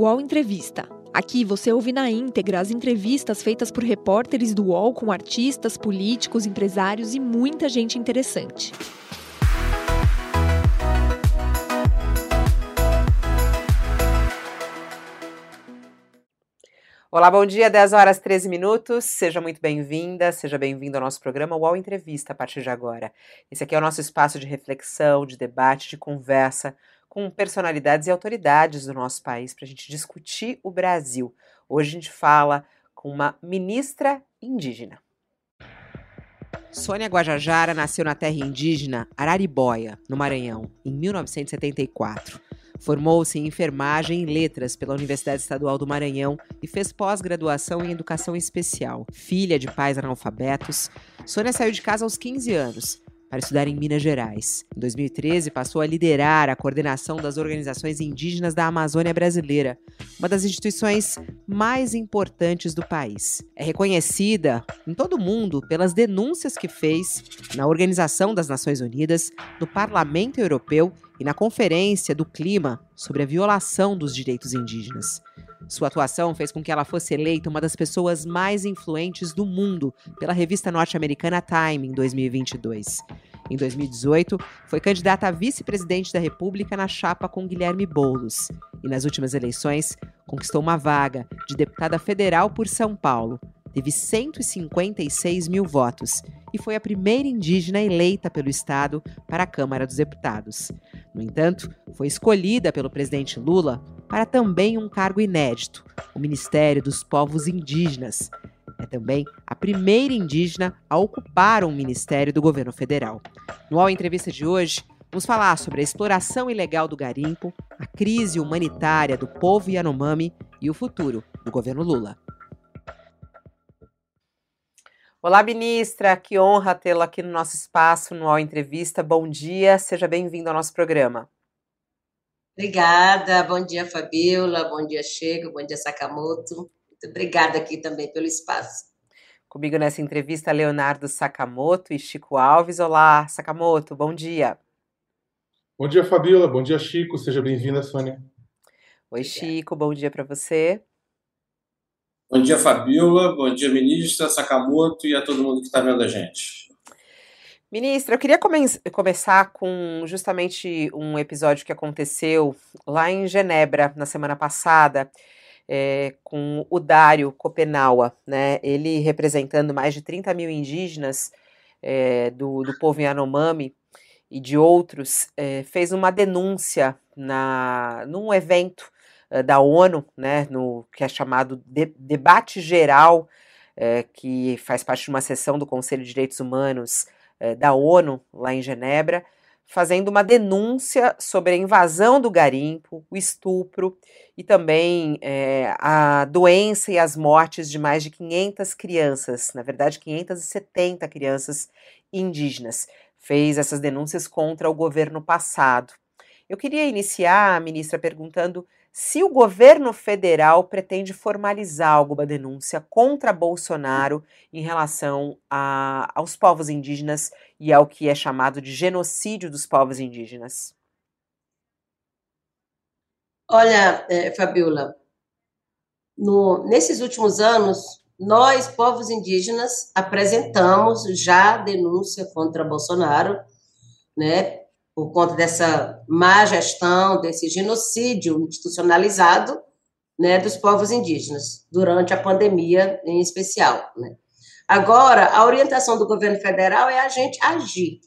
UOL Entrevista. Aqui você ouve na íntegra as entrevistas feitas por repórteres do UOL com artistas, políticos, empresários e muita gente interessante. Olá, bom dia, 10 horas 13 minutos. Seja muito bem-vinda, seja bem-vindo ao nosso programa UOL Entrevista a partir de agora. Esse aqui é o nosso espaço de reflexão, de debate, de conversa com personalidades e autoridades do nosso país para a gente discutir o Brasil. Hoje a gente fala com uma ministra indígena. Sônia Guajajara nasceu na terra indígena Araribóia, no Maranhão, em 1974. Formou-se em enfermagem e letras pela Universidade Estadual do Maranhão e fez pós-graduação em educação especial. Filha de pais analfabetos, Sônia saiu de casa aos 15 anos para estudar em Minas Gerais. Em 2013, passou a liderar a coordenação das organizações indígenas da Amazônia Brasileira, uma das instituições mais importantes do país. É reconhecida em todo o mundo pelas denúncias que fez na Organização das Nações Unidas, no Parlamento Europeu e na Conferência do Clima sobre a violação dos direitos indígenas. Sua atuação fez com que ela fosse eleita uma das pessoas mais influentes do mundo pela revista norte-americana Time em 2022. Em 2018, foi candidata a vice-presidente da República na chapa com Guilherme Boulos. E nas últimas eleições, conquistou uma vaga de deputada federal por São Paulo, teve 156 mil votos e foi a primeira indígena eleita pelo Estado para a Câmara dos Deputados. No entanto, foi escolhida pelo presidente Lula para também um cargo inédito, o Ministério dos Povos Indígenas. É também a primeira indígena a ocupar um ministério do governo federal. No All Entrevista de hoje, vamos falar sobre a exploração ilegal do garimpo, a crise humanitária do povo Yanomami e o futuro do governo Lula. Olá, ministra, que honra tê-la aqui no nosso espaço, no All Entrevista. Bom dia, seja bem-vindo ao nosso programa. Obrigada, bom dia, Fabiola, bom dia, Chego, bom dia, Sakamoto. Muito obrigada aqui também pelo espaço. Comigo nessa entrevista, Leonardo Sakamoto e Chico Alves. Olá, Sakamoto, bom dia. Bom dia, Fabiola, bom dia, Chico, seja bem-vinda, Sônia. Oi, Chico, bom dia para você. Bom dia, Fabiola. Bom dia, ministra Sakamoto e a todo mundo que está vendo a gente. Ministra, eu queria come começar com justamente um episódio que aconteceu lá em Genebra na semana passada, é, com o Dário Copenaua, né? Ele representando mais de 30 mil indígenas é, do, do povo Yanomami e de outros, é, fez uma denúncia na, num evento da ONU, né, no que é chamado de, debate geral, que faz parte de uma sessão do Conselho de Direitos Humanos da ONU lá em Genebra, fazendo uma denúncia sobre a invasão do garimpo, o estupro e também é, a doença e as mortes de mais de 500 crianças, na verdade 570 crianças indígenas. Fez essas denúncias contra o governo passado. Eu queria iniciar, ministra, perguntando se o governo federal pretende formalizar alguma denúncia contra Bolsonaro em relação a, aos povos indígenas e ao que é chamado de genocídio dos povos indígenas. Olha, é, Fabiola, no, nesses últimos anos, nós, povos indígenas, apresentamos já denúncia contra Bolsonaro, né, por conta dessa má gestão, desse genocídio institucionalizado né, dos povos indígenas, durante a pandemia em especial. Né. Agora, a orientação do governo federal é a gente agir.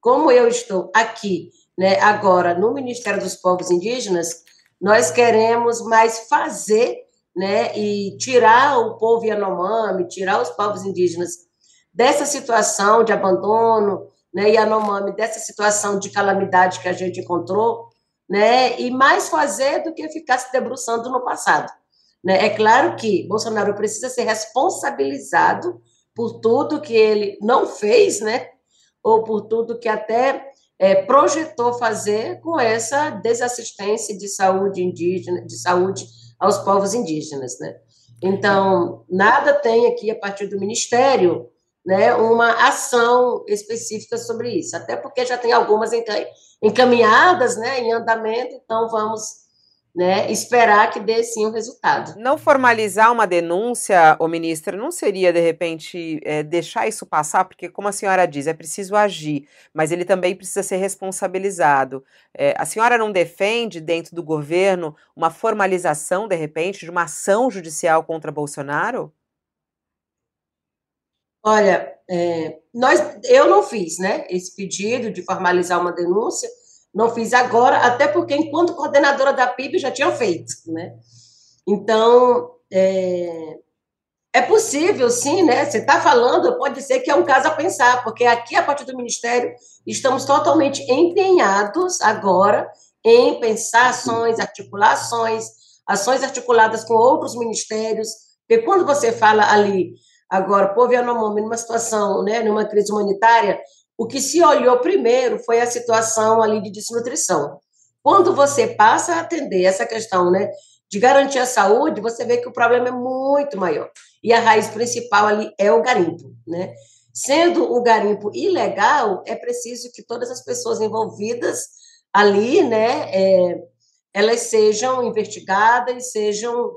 Como eu estou aqui, né, agora, no Ministério dos Povos Indígenas, nós queremos mais fazer né, e tirar o povo Yanomami, tirar os povos indígenas dessa situação de abandono, né, Yanomami, dessa situação de calamidade que a gente encontrou, né, e mais fazer do que ficar se debruçando no passado. Né? É claro que Bolsonaro precisa ser responsabilizado por tudo que ele não fez, né, ou por tudo que até é, projetou fazer com essa desassistência de saúde indígena, de saúde aos povos indígenas, né? Então, nada tem aqui a partir do Ministério né, uma ação específica sobre isso, até porque já tem algumas encaminhadas, né, em andamento, então vamos né, esperar que dê sim o resultado. Não formalizar uma denúncia, o ministro, não seria de repente é, deixar isso passar, porque como a senhora diz, é preciso agir, mas ele também precisa ser responsabilizado. É, a senhora não defende dentro do governo uma formalização de repente de uma ação judicial contra Bolsonaro? Olha, é, nós, eu não fiz, né, esse pedido de formalizar uma denúncia não fiz agora, até porque, enquanto coordenadora da PIB, já tinha feito, né? Então, é, é possível, sim, né? Você está falando, pode ser que é um caso a pensar, porque aqui, a partir do Ministério, estamos totalmente empenhados agora em pensar ações, articulações, ações articuladas com outros ministérios, porque quando você fala ali, agora, povo Yanomami, numa situação, né, numa crise humanitária, o que se olhou primeiro foi a situação ali de desnutrição. Quando você passa a atender essa questão, né, de garantir a saúde, você vê que o problema é muito maior. E a raiz principal ali é o garimpo, né? Sendo o garimpo ilegal, é preciso que todas as pessoas envolvidas ali, né, é, elas sejam investigadas, sejam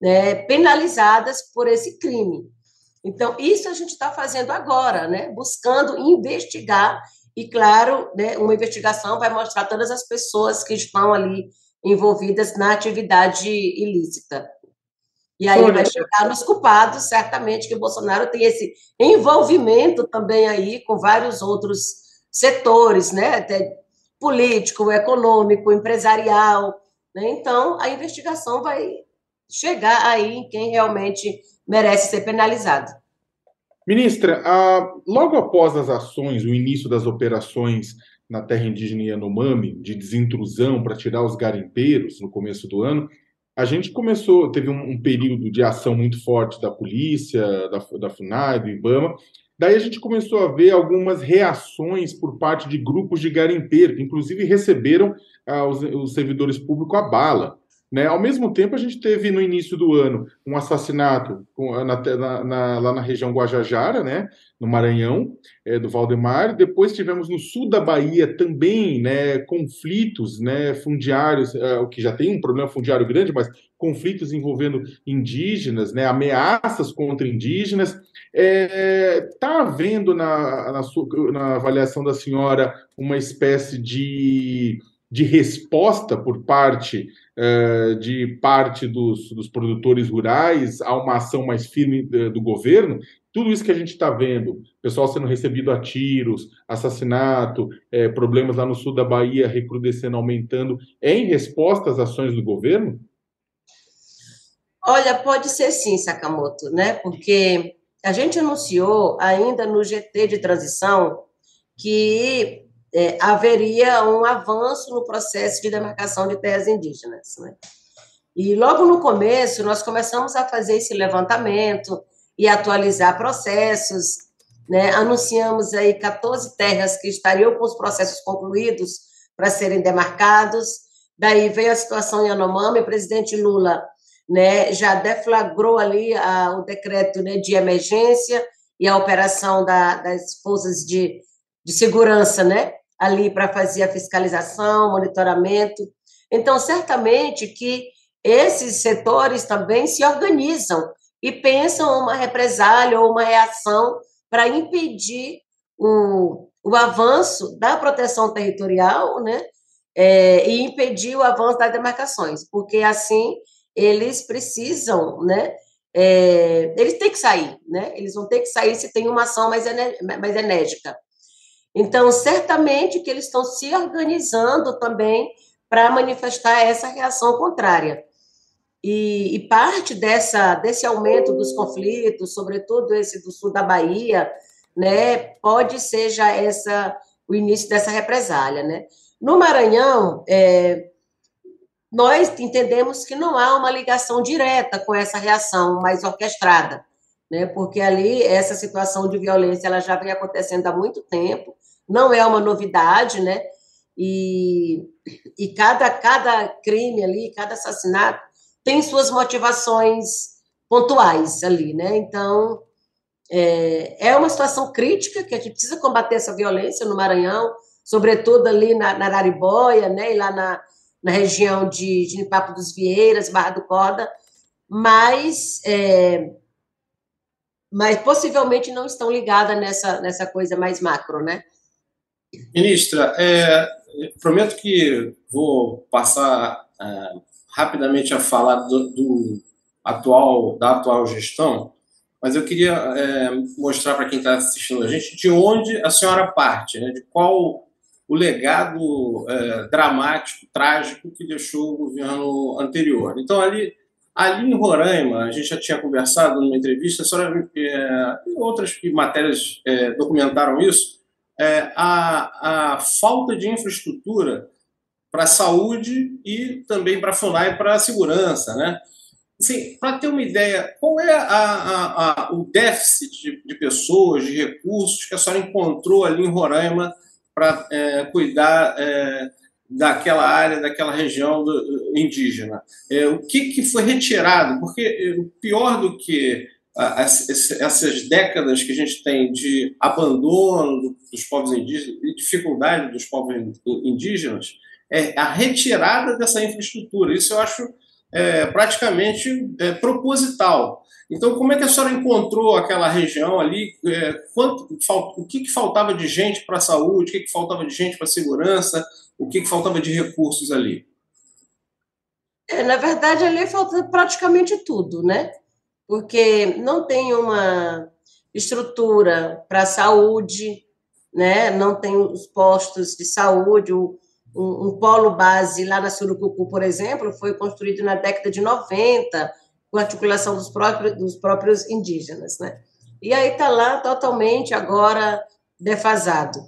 né, penalizadas por esse crime. Então, isso a gente está fazendo agora, né? buscando investigar, e, claro, né, uma investigação vai mostrar todas as pessoas que estão ali envolvidas na atividade ilícita. E aí Olha, vai chegar nos culpados, certamente, que o Bolsonaro tem esse envolvimento também aí com vários outros setores, né? Até político, econômico, empresarial. Né? Então, a investigação vai chegar aí em quem realmente merece ser penalizado. Ministra, logo após as ações, o início das operações na terra indígena Yanomami, de desintrusão para tirar os garimpeiros no começo do ano, a gente começou, teve um, um período de ação muito forte da polícia, da, da FUNAI, do IBAMA, Daí a gente começou a ver algumas reações por parte de grupos de garimpeiros, que inclusive receberam ah, os, os, servidores públicos a bala. Né? Ao mesmo tempo, a gente teve no início do ano um assassinato na, na, lá na região Guajajara, né? no Maranhão, é, do Valdemar. Depois tivemos no sul da Bahia também né, conflitos né, fundiários, é, o que já tem um problema fundiário grande, mas conflitos envolvendo indígenas, né, ameaças contra indígenas. Está é, tá havendo na, na, sua, na avaliação da senhora uma espécie de de resposta por parte uh, de parte dos, dos, produtores rurais a uma ação mais firme uh, do governo, tudo isso que a gente está vendo, pessoal sendo recebido a tiros, assassinato, eh, problemas lá no sul da Bahia recrudescendo, aumentando, é em resposta às ações do governo? Olha, pode ser sim, Sakamoto, né? Porque a gente anunciou ainda no GT de transição que é, haveria um avanço no processo de demarcação de terras indígenas. Né? E logo no começo, nós começamos a fazer esse levantamento e atualizar processos. Né? Anunciamos aí 14 terras que estariam com os processos concluídos para serem demarcados. Daí veio a situação em Anomami, o presidente Lula né, já deflagrou ali a, o decreto né, de emergência e a operação da, das forças de, de segurança, né, ali para fazer a fiscalização, monitoramento. Então, certamente que esses setores também se organizam e pensam uma represália ou uma reação para impedir o, o avanço da proteção territorial, né? É, e impedir o avanço das demarcações, porque assim eles precisam, né? É, eles têm que sair, né? Eles vão ter que sair se tem uma ação mais, mais enérgica. Então, certamente que eles estão se organizando também para manifestar essa reação contrária. E, e, parte dessa, desse aumento dos conflitos, sobretudo esse do sul da Bahia, né, pode ser já essa, o início dessa represália. Né? No Maranhão, é, nós entendemos que não há uma ligação direta com essa reação mais orquestrada, né? porque ali essa situação de violência ela já vem acontecendo há muito tempo, não é uma novidade, né? E, e cada, cada crime ali, cada assassinato tem suas motivações pontuais ali, né? Então, é, é uma situação crítica que a gente precisa combater essa violência no Maranhão, sobretudo ali na, na Araribóia, né? E lá na, na região de Ginipapo dos Vieiras, Barra do Corda, mas, é, mas possivelmente não estão ligadas nessa, nessa coisa mais macro, né? Ministra, é, prometo que vou passar é, rapidamente a falar do, do, atual da atual gestão, mas eu queria é, mostrar para quem está assistindo a gente de onde a senhora parte, né, de qual o legado é, dramático, trágico que deixou o governo anterior. Então, ali, ali em Roraima, a gente já tinha conversado numa entrevista, a senhora, é, e outras matérias é, documentaram isso, é, a, a falta de infraestrutura para a saúde e também para a FUNAI para a segurança, né? Assim, para ter uma ideia, qual é a, a, a, o déficit de, de, pessoas, de recursos que a senhora encontrou ali em Roraima para é, cuidar é, daquela área, daquela região do, indígena. É, o que, que foi retirado? Porque é, pior do que essas décadas que a gente tem de abandono dos povos indígenas e dificuldade dos povos indígenas é a retirada dessa infraestrutura. Isso eu acho é, praticamente é, proposital. Então, como é que a senhora encontrou aquela região ali? É, quanto, o que, que faltava de gente para a saúde? O que, que faltava de gente para a segurança? O que, que faltava de recursos ali? É, na verdade, ali falta praticamente tudo, né? Porque não tem uma estrutura para saúde, né? não tem os postos de saúde, o, um, um, polo base lá na Surucucu, por exemplo, foi construído na década de 90, com articulação dos próprios, dos próprios indígenas, né? E aí está lá totalmente agora defasado.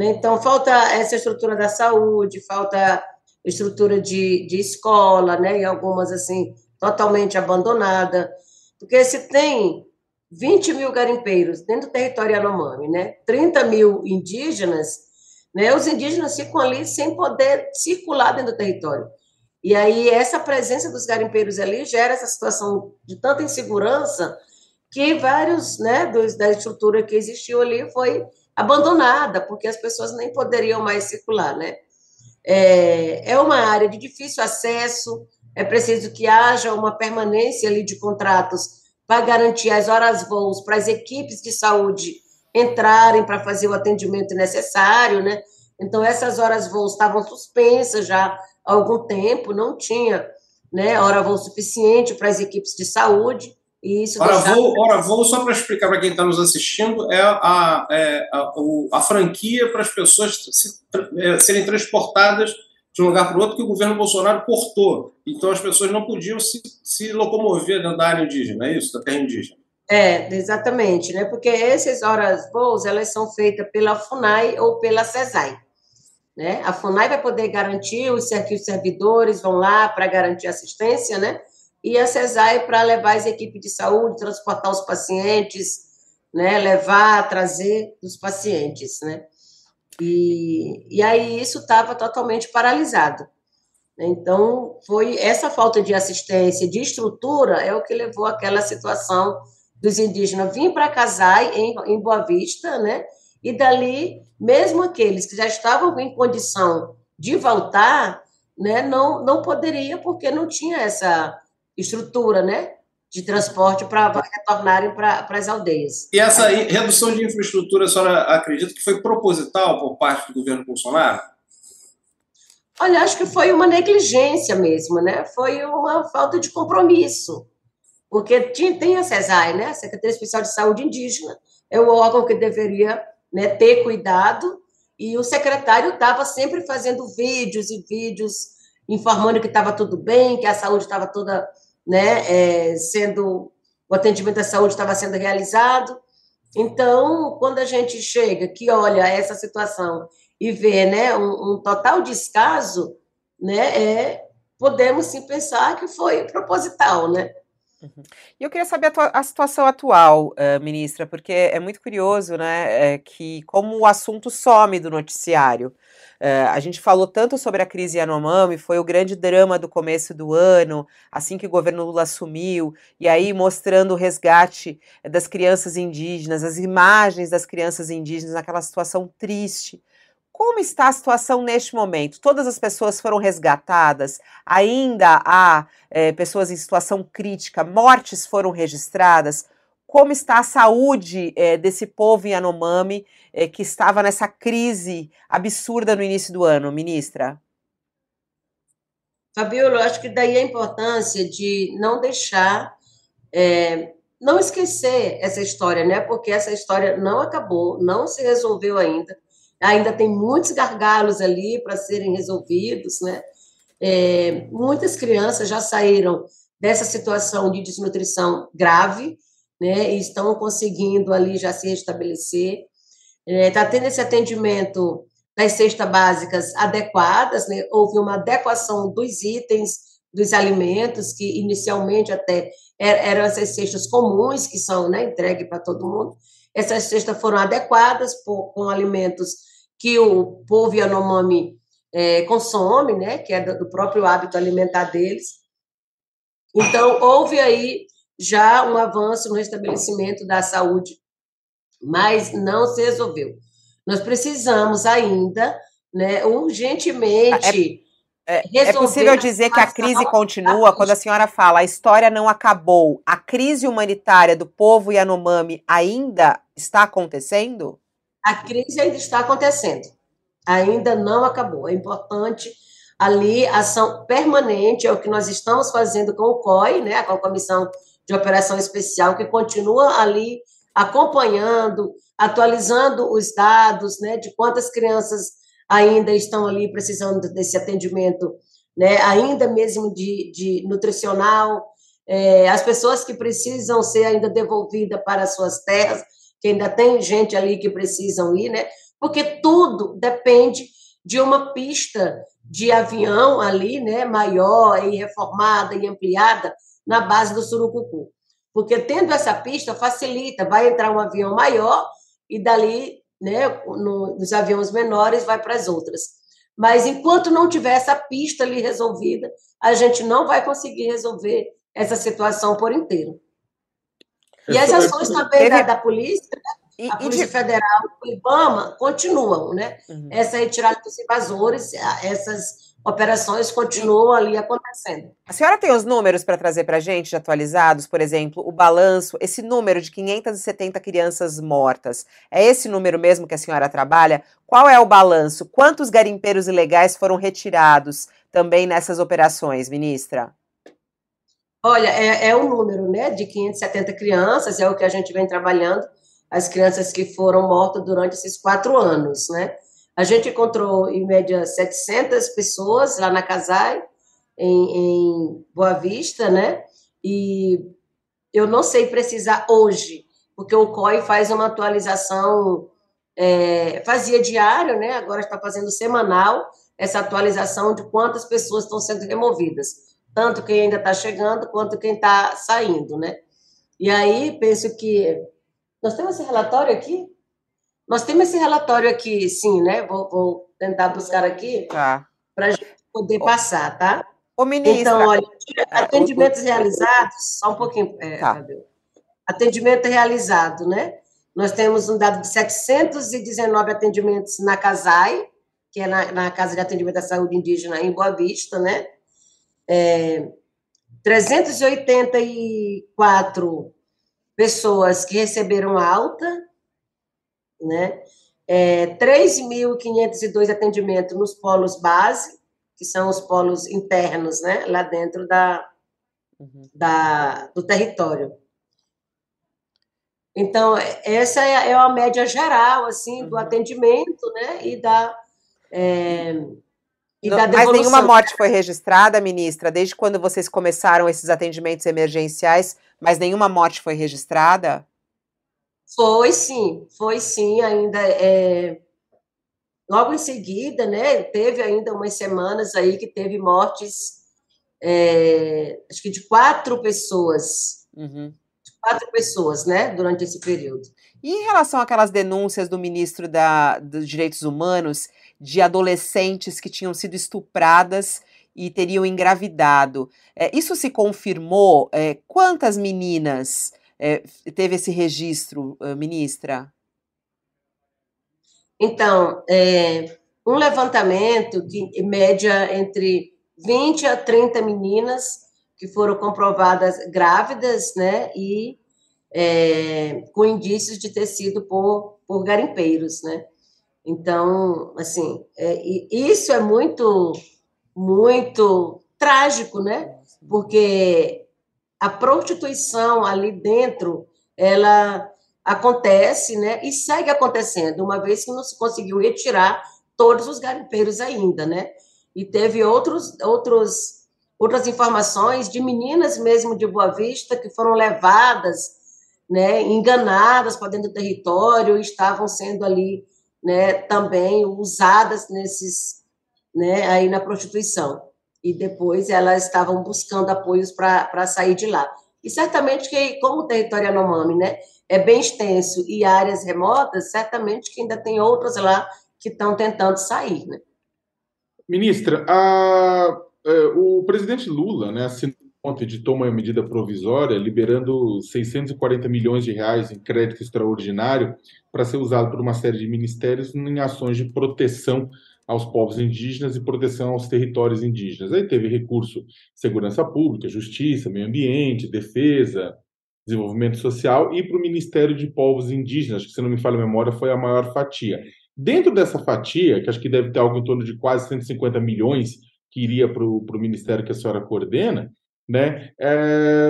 Né? Então, falta essa estrutura da saúde, falta estrutura de, de escola, né? E algumas, assim, totalmente abandonada. Porque se tem 20 mil garimpeiros dentro do território Yanomami, né? 30 mil indígenas, né? Os indígenas ficam ali sem poder circular dentro do território. E aí, essa presença dos garimpeiros ali gera essa situação de tanta insegurança que vários, né, dos, da estrutura que existiu ali foi abandonada, porque as pessoas nem poderiam mais circular, né? É, é uma área de difícil acesso, é preciso que haja uma permanência ali de contratos para garantir as horas voos para as equipes de saúde entrarem para fazer o atendimento necessário, né? Então, essas horas voos estavam suspensas já há algum tempo, não tinha né, hora voo suficiente para as equipes de saúde. Isso hora, deixava... voo, hora voo, só para explicar para quem está nos assistindo, é a, é a, a franquia para as pessoas se, é, serem transportadas de um lugar para o outro que o governo Bolsonaro cortou. Então as pessoas não podiam se, se locomover dentro da área indígena, é isso? Da terra indígena. É, exatamente, né? Porque essas horas voos, elas são feitas pela FUNAI ou pela CESAI. Né? A FUNAI vai poder garantir, os servidores vão lá para garantir assistência, né? E a CESAI para levar as equipes de saúde, transportar os pacientes, né? Levar, trazer os pacientes, né? E, e aí isso estava totalmente paralisado. Então, foi essa falta de assistência, de estrutura, é o que levou àquela situação dos indígenas vir para Casai, em, em Boa Vista, né? E dali, mesmo aqueles que já estavam em condição de voltar, né, não, não poderia, porque não tinha essa estrutura, né? de transporte para retornarem para as aldeias. E essa redução de infraestrutura, a senhora acredita que foi proposital por parte do governo Bolsonaro? Olha, acho que foi uma negligência mesmo, né? Foi uma falta de compromisso. Porque tinha, tem a CESAI, né? A Secretaria Especial de Saúde Indígena, é o órgão que deveria né, ter cuidado, e o secretário estava sempre fazendo vídeos e vídeos informando que estava tudo bem, que a saúde estava toda né, é, sendo, o atendimento da saúde estava sendo realizado. Então, quando a gente chega que olha essa situação e vê né, um, um total descaso, né, é, podemos sim pensar que foi proposital, né? Uhum. E eu queria saber a, tua, a situação atual, uh, ministra, porque é muito curioso, né, é, que como o assunto some do noticiário. Uh, a gente falou tanto sobre a crise Yanomami, foi o grande drama do começo do ano, assim que o governo Lula assumiu, e aí mostrando o resgate das crianças indígenas, as imagens das crianças indígenas naquela situação triste Como está a situação neste momento? Todas as pessoas foram resgatadas? Ainda há é, pessoas em situação crítica? Mortes foram registradas? Como está a saúde é, desse povo Yanomami é, que estava nessa crise absurda no início do ano, ministra? Fabiola, acho que daí a importância de não deixar, é, não esquecer essa história, né? Porque essa história não acabou, não se resolveu ainda. Ainda tem muitos gargalos ali para serem resolvidos, né? Muitas crianças já saíram dessa situação de desnutrição grave, né? E estão conseguindo ali já se restabelecer. Está é, tendo esse atendimento das cestas básicas adequadas, né? houve uma adequação dos itens, dos alimentos, que inicialmente até er-, eram essas cestas comuns, que são né, entregues para todo mundo. Essas cestas foram adequadas por, com alimentos que o povo Yanomami é, consome, né, que é do próprio hábito alimentar deles. Então, houve aí já um avanço no restabelecimento da saúde, mas não se resolveu. Nós precisamos ainda, né, urgentemente. É, é, é possível dizer que a crise continua quando a senhora fala a história não acabou. A crise humanitária do povo Yanomami ainda está acontecendo? A crise ainda está acontecendo. Ainda não acabou. É importante ali ação permanente, é o que nós estamos fazendo com o COI, né, com a Comissão de Operação Especial, que continua ali acompanhando, atualizando os dados, né, de quantas crianças ainda estão ali precisando desse atendimento, né, ainda mesmo de, de nutricional, é, as pessoas que precisam ser ainda devolvidas para suas terras, que ainda tem gente ali que precisam ir, né, porque tudo depende de uma pista de avião ali, né, maior e reformada e ampliada na base do Surucucu. Porque tendo essa pista facilita, vai entrar um avião maior e dali, né, no, nos aviões menores vai para as outras. Mas enquanto não tiver essa pista ali resolvida, a gente não vai conseguir resolver essa situação por inteiro. E as ações também da, da polícia, né, a Polícia Federal, o IBAMA, continuam, né? Uhum. Essa retirada dos invasores, essas operações continuam ali acontecendo. A senhora tem os números para trazer para a gente, atualizados, por exemplo, o balanço, esse número de 570 crianças mortas, é esse número mesmo que a senhora trabalha? Qual é o balanço? Quantos garimpeiros ilegais foram retirados também nessas operações, ministra? Olha, é, é o número, né, de 570 crianças, é o que a gente vem trabalhando, as crianças que foram mortas durante esses quatro anos, né? A gente encontrou, em média, 700 pessoas lá na Casai, em, em Boa Vista, né? E eu não sei precisar hoje, porque o COI faz uma atualização, é, fazia diário, né? Agora está fazendo semanal essa atualização de quantas pessoas estão sendo removidas, tanto quem ainda está chegando quanto quem está saindo, né? E aí penso que nós temos esse relatório aqui. Nós temos esse relatório aqui, sim, né? Vou, vou tentar buscar aqui tá. para a gente poder passar, tá? Ô, ministra. Então, olha, atendimentos realizados, só um pouquinho, é, tá. Atendimento realizado, né? Nós temos um dado de 719 atendimentos na CASAI, que é na, na Casa de Atendimento à Saúde Indígena em Boa Vista, né? É, 384 pessoas que receberam alta, né? É, 3.502 atendimentos nos polos base, que são os polos internos, né? Lá dentro da, uhum. da, do território. Então, essa é, é a média geral, assim, do uhum. atendimento, né? E da... É, e Não, mas nenhuma morte foi registrada, ministra, desde quando vocês começaram esses atendimentos emergenciais, mas nenhuma morte foi registrada? Foi sim, foi sim, ainda é, logo em seguida, né, teve ainda umas semanas aí que teve mortes, é, acho que de quatro pessoas, uhum. de quatro pessoas, né, durante esse período. E em relação àquelas denúncias do ministro da, dos Direitos Humanos de adolescentes que tinham sido estupradas e teriam engravidado, é, isso se confirmou? É, quantas meninas é, teve esse registro, ministra? Então, um levantamento que média entre 20 a 30 meninas que foram comprovadas grávidas, né, e com indícios de ter sido por, por garimpeiros, né. Então, assim, isso é muito, muito trágico, né, porque a prostituição ali dentro, ela acontece, né, e segue acontecendo, uma vez que não se conseguiu retirar todos os garimpeiros ainda, né, e teve outros, outros outras informações de meninas mesmo de Boa Vista que foram levadas, né, enganadas para dentro do território estavam sendo ali, né, também usadas nesses, né, aí na prostituição. E depois elas estavam buscando apoios para sair de lá. E certamente que, como o território Yanomami, né, é bem extenso e áreas remotas, certamente que ainda tem outras lá que estão tentando sair, né? Ministra, a é, o presidente Lula, né, assinou ontem, editou uma medida provisória liberando 640 milhões de reais em crédito extraordinário para ser usado por uma série de ministérios em ações de proteção aos povos indígenas e proteção aos territórios indígenas. Aí teve recurso segurança pública, justiça, meio ambiente, defesa, desenvolvimento social e para o Ministério de Povos Indígenas, que se não me falha a memória foi a maior fatia. Dentro dessa fatia, que acho que deve ter algo em torno de quase 150 milhões que iria para o ministério que a senhora coordena, né, é,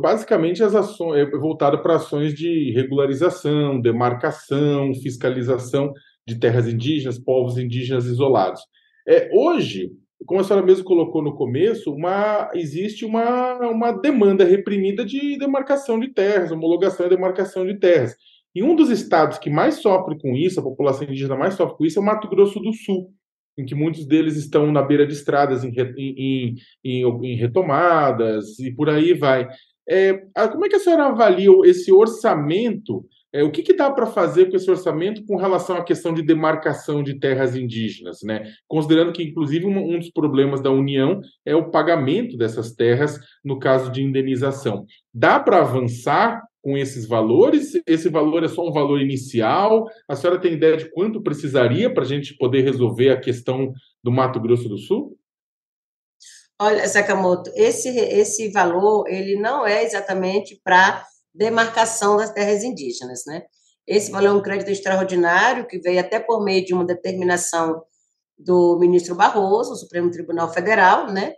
basicamente as ações é voltada para ações de regularização, demarcação, fiscalização de terras indígenas, povos indígenas isolados. É, hoje, como a senhora mesmo colocou no começo, uma, existe uma, uma demanda reprimida de demarcação de terras, homologação e demarcação de terras. E um dos estados que mais sofre com isso, a população indígena mais sofre com isso, é o Mato Grosso do Sul em que muitos deles estão na beira de estradas em, em, em, em retomadas e por aí vai. É, como é que a senhora avalia esse orçamento? É, o que, que dá para fazer com esse orçamento com relação à questão de demarcação de terras indígenas, né? Considerando que, inclusive, um, um dos problemas da União é o pagamento dessas terras no caso de indenização. Dá para avançar com esses valores? Esse valor é só um valor inicial? A senhora tem ideia de quanto precisaria para a gente poder resolver a questão do Mato Grosso do Sul? Olha, Sakamoto, esse, esse valor ele não é exatamente para demarcação das terras indígenas, né? Esse valor é um crédito extraordinário que veio até por meio de uma determinação do ministro Barroso, Supremo Tribunal Federal, né?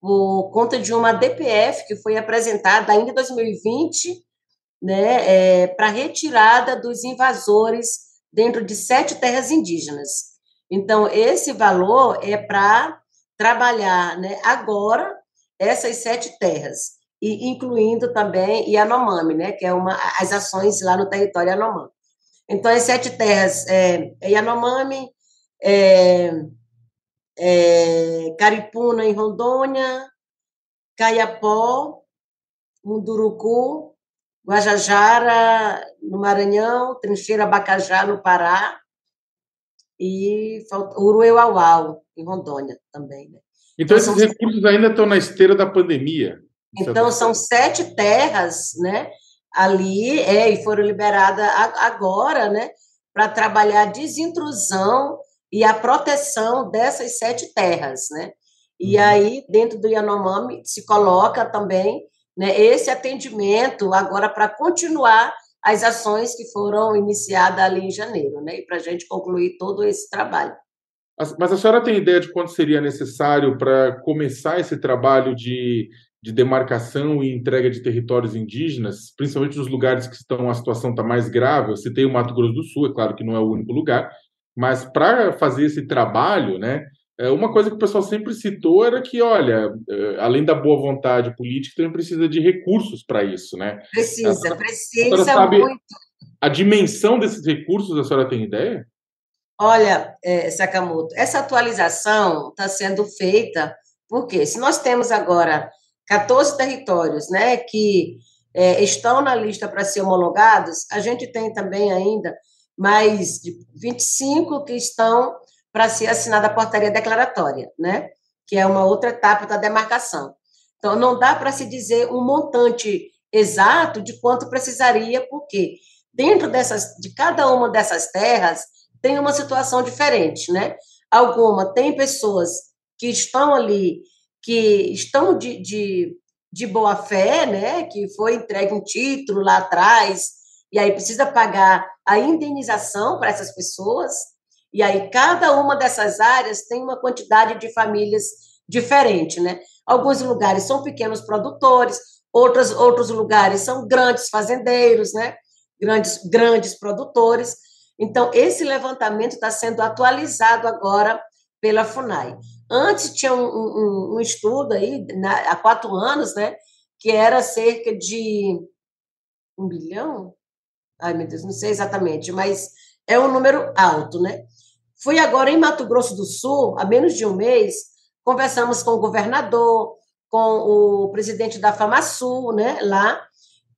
Por conta de uma DPF que foi apresentada ainda em 2020 né, é, para retirada dos invasores dentro de sete terras indígenas. Então, esse valor é para trabalhar né, agora essas sete terras, e incluindo também Yanomami, né, que é uma as ações lá no território Yanomami. Então, as sete terras é, é Yanomami, é, é, Caripuna, em Rondônia, Caiapó, Munduruku, Guajajara, no Maranhão, Trincheira Bacajá, no Pará, e Urueuauau, em Rondônia também. Né? Então, então esses recursos ainda estão na esteira da pandemia. Então, são sete terras, né? Ali, é, e foram liberadas agora, né? Para trabalhar a desintrusão e a proteção dessas sete terras, né? E uhum. aí, dentro do Yanomami, se coloca também né, esse atendimento agora para continuar as ações que foram iniciadas ali em janeiro, né, e para a gente concluir todo esse trabalho. Mas a senhora tem ideia de quanto seria necessário para começar esse trabalho de, de demarcação e entrega de territórios indígenas, principalmente nos lugares que estão a situação está mais grave? Eu citei o Mato Grosso do Sul, é claro que não é o único lugar, mas para fazer esse trabalho, né, é, uma coisa que o pessoal sempre citou era que, olha, é, além da boa vontade política, também precisa de recursos para isso, né? Precisa, a, precisa a sabe muito. A dimensão desses recursos, a senhora tem ideia? Olha, é, Sakamoto, essa atualização está sendo feita porque se nós temos agora 14 territórios né, que é, estão na lista para ser homologados, a gente tem também ainda mais de 25 que estão para ser assinada a portaria declaratória, né? que é uma outra etapa da demarcação. Então, não dá para se dizer um montante exato de quanto precisaria, porque dentro dessas, de cada uma dessas terras tem uma situação diferente, né? Alguma tem pessoas que estão ali, que estão de, de, de boa fé, né? Que foi entregue um título lá atrás, e aí precisa pagar a indenização para essas pessoas. E aí cada uma dessas áreas tem uma quantidade de famílias diferente, né? Alguns lugares são pequenos produtores, outros, outros lugares são grandes fazendeiros, né? Grandes, grandes produtores. Então, esse levantamento está sendo atualizado agora pela FUNAI. Antes tinha um, um, um estudo aí, na, há quatro anos, né? Que era cerca de um bilhão? Ai, meu Deus, não sei exatamente, mas é um número alto, né? Fui agora em Mato Grosso do Sul, há menos de um mês, conversamos com o governador, com o presidente da FamaSul, né, lá,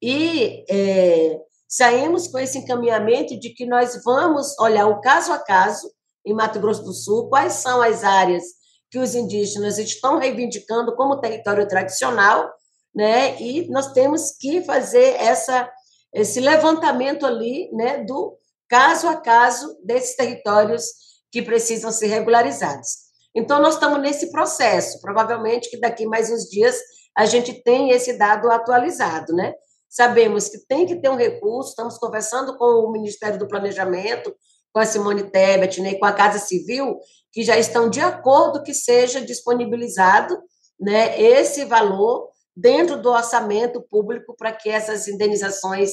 e é, saímos com esse encaminhamento de que nós vamos olhar o caso a caso em Mato Grosso do Sul, quais são as áreas que os indígenas estão reivindicando como território tradicional, né? E nós temos que fazer essa esse levantamento ali, né, do caso a caso desses territórios que precisam ser regularizados. Então, nós estamos nesse processo. Provavelmente que daqui mais uns dias a gente tem esse dado atualizado, né? Sabemos que tem que ter um recurso, estamos conversando com o Ministério do Planejamento, com a Simone Tebet, né, com a Casa Civil, que já estão de acordo que seja disponibilizado né, esse valor dentro do orçamento público para que essas indenizações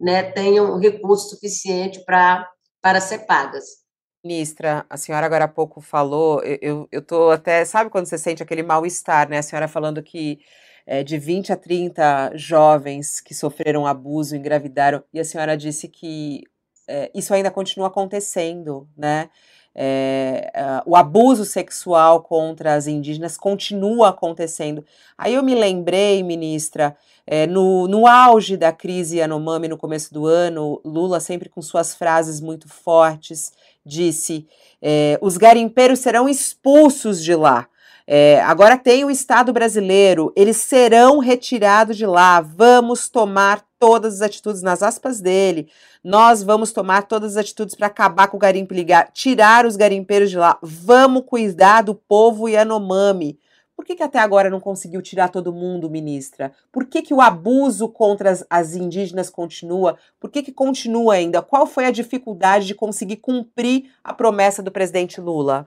né, tenham recurso suficiente para, para ser pagas. Ministra, a senhora agora há pouco falou, eu, tô até, sabe quando você sente aquele mal-estar, né? A senhora falando que é, de 20 a 30 jovens que sofreram abuso, engravidaram, e a senhora disse que é, isso ainda continua acontecendo, né? É, o abuso sexual contra as indígenas continua acontecendo. Aí eu me lembrei, ministra, é, no, no auge da crise Yanomami no começo do ano, Lula sempre com suas frases muito fortes, disse: é, os garimpeiros serão expulsos de lá. É, agora tem o Estado brasileiro, eles serão retirados de lá. Vamos tomar todas as atitudes, nas aspas dele, nós vamos tomar todas as atitudes para acabar com o garimpo ligar, tirar os garimpeiros de lá. Vamos cuidar do povo Yanomami. Por que, que até agora não conseguiu tirar todo mundo, ministra? Por que, que o abuso contra as, as indígenas continua? Por que, que continua ainda? Qual foi a dificuldade de conseguir cumprir a promessa do presidente Lula?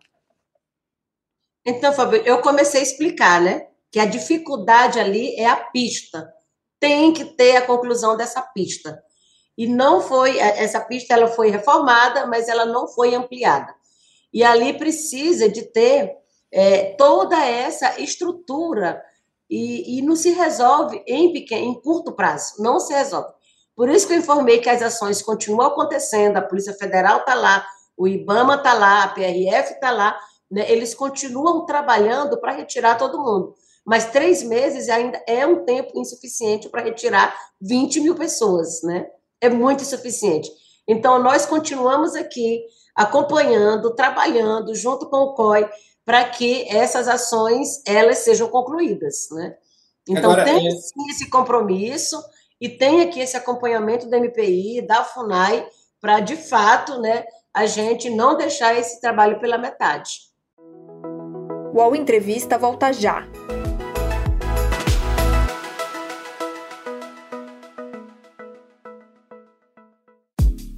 Então, Fabio, eu comecei a explicar, né? Que a dificuldade ali é a pista. Tem que ter a conclusão dessa pista. E não foi, essa pista ela foi reformada, mas ela não foi ampliada. E ali precisa de ter é, toda essa estrutura e, e, não se resolve em pequeno, em curto prazo, não se resolve. Por isso que eu informei que as ações continuam acontecendo, a Polícia Federal está lá, o IBAMA está lá, a PRF está lá, né, eles continuam trabalhando para retirar todo mundo. Mas três meses ainda é um tempo insuficiente para retirar 20 mil pessoas, né? É muito insuficiente. Então, nós continuamos aqui acompanhando, trabalhando junto com o COI para que essas ações elas sejam concluídas, né? Então Agora, tem é... sim esse compromisso e tem aqui esse acompanhamento da MPI, da FUNAI, para de fato, né, a gente não deixar esse trabalho pela metade. O UOL Entrevista volta já.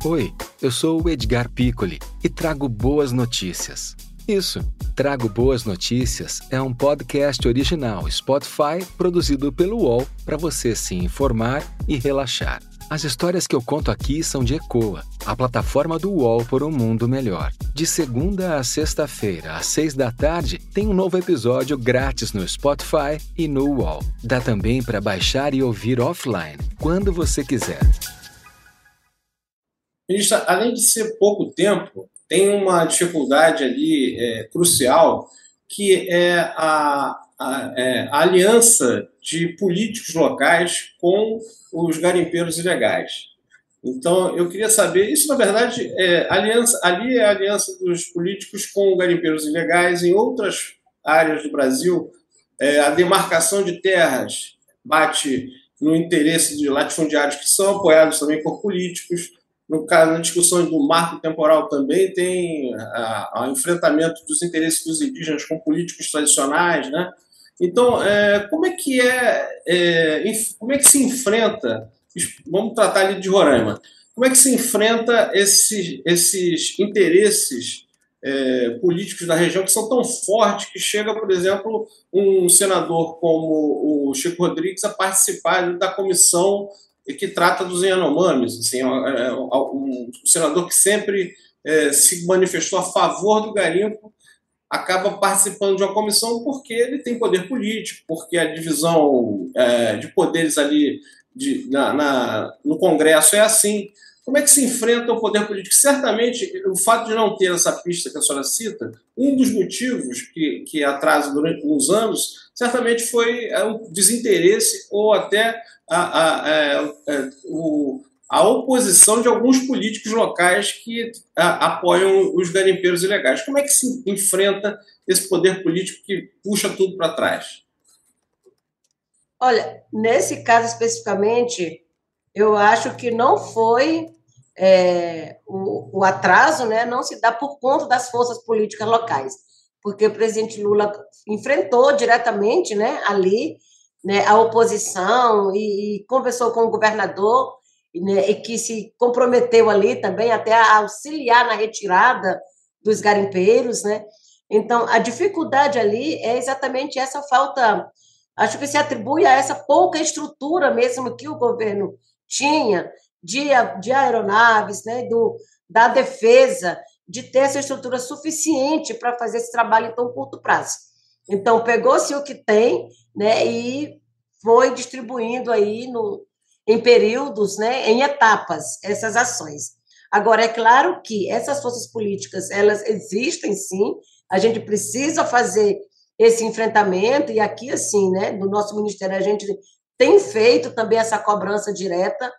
Oi, eu sou o Edgar Piccoli e trago boas notícias. Isso, Trago Boas Notícias é um podcast original Spotify produzido pelo UOL para você se informar e relaxar. As histórias que eu conto aqui são de Ecoa, a plataforma do UOL por um mundo melhor. De segunda a sexta-feira, às seis da tarde, tem um novo episódio grátis no Spotify e no UOL. Dá também para baixar e ouvir offline, quando você quiser. Ministra, além de ser pouco tempo, tem uma dificuldade ali é, crucial, que é a, a, é a, aliança de políticos locais com os garimpeiros ilegais. Então, eu queria saber, isso na verdade, é, aliança, ali é a aliança dos políticos com garimpeiros ilegais, em outras áreas do Brasil, é, a demarcação de terras bate no interesse de latifundiários que são apoiados também por políticos, no caso, na discussão do marco temporal também tem o enfrentamento dos interesses dos indígenas com políticos tradicionais, né? Então, é, como é que é, é, como é que se enfrenta? Vamos tratar ali de Roraima. Como é que se enfrenta esses, esses interesses é, políticos da região que são tão fortes que chega, por exemplo, um senador como o Chico Rodrigues a participar da comissão que trata dos Yanomamis, assim, é, é, um senador que sempre é, se manifestou a favor do garimpo acaba participando de uma comissão porque ele tem poder político, porque a divisão é, de poderes ali de, na, na, no Congresso é assim. Como é que se enfrenta o poder político? Certamente, o fato de não ter essa pista que a senhora cita, um dos motivos que, que atrasa durante uns anos, certamente foi é, o desinteresse ou até a, a, a, é, é, o, a oposição de alguns políticos locais que a, apoiam os garimpeiros ilegais. Como é que se enfrenta esse poder político que puxa tudo para trás? Olha, nesse caso especificamente, eu acho que não foi é, o, o, atraso, né, não se dá por conta das forças políticas locais, porque o presidente Lula enfrentou diretamente, né, ali, né, a oposição e, e conversou com o governador né, e que se comprometeu ali também até a auxiliar na retirada dos garimpeiros, né? Então, a dificuldade ali é exatamente essa falta, acho que se atribui a essa pouca estrutura mesmo que o governo tinha de, de aeronaves, né, do, da defesa, de ter essa estrutura suficiente para fazer esse trabalho em tão curto prazo. Então, pegou-se o que tem né, e foi distribuindo aí no, em períodos, né, em etapas, essas ações. Agora, é claro que essas forças políticas, elas existem sim, a gente precisa fazer esse enfrentamento, e aqui, assim, né, no nosso ministério, a gente tem feito também essa cobrança direta.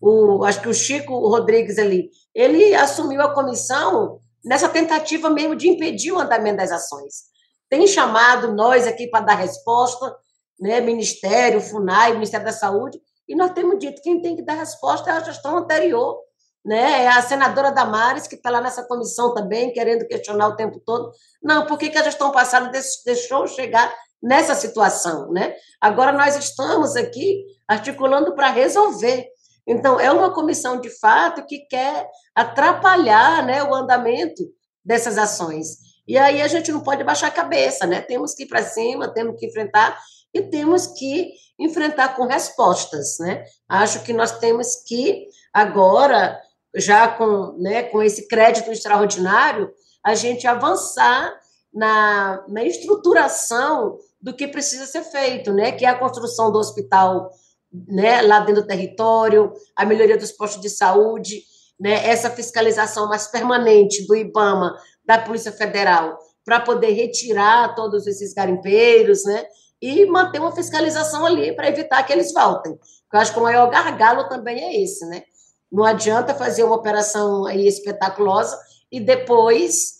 O, acho que o Chico Rodrigues ali, ele assumiu a comissão nessa tentativa mesmo de impedir o andamento das ações. Tem chamado nós aqui para dar resposta, né, Ministério, FUNAI, Ministério da Saúde, e nós temos dito que quem tem que dar resposta é a gestão anterior, né? É a senadora Damares, que está lá nessa comissão também, querendo questionar o tempo todo. Não, por que, que a gestão passada deixou chegar nessa situação, né? Agora nós estamos aqui articulando para resolver. Então, é uma comissão de fato que quer atrapalhar né, o andamento dessas ações. E aí a gente não pode baixar a cabeça, né? Temos que ir para cima, temos que enfrentar e temos que enfrentar com respostas, né? Acho que nós temos que agora, já com, né, com esse crédito extraordinário, a gente avançar na, na estruturação do que precisa ser feito, né? Que é a construção do hospital, né? Lá dentro do território, a melhoria dos postos de saúde, né? Essa fiscalização mais permanente do IBAMA, da Polícia Federal, para poder retirar todos esses garimpeiros, né? E manter uma fiscalização ali para evitar que eles voltem. Eu acho que o maior gargalo também é esse, né? Não adianta fazer uma operação aí espetaculosa e depois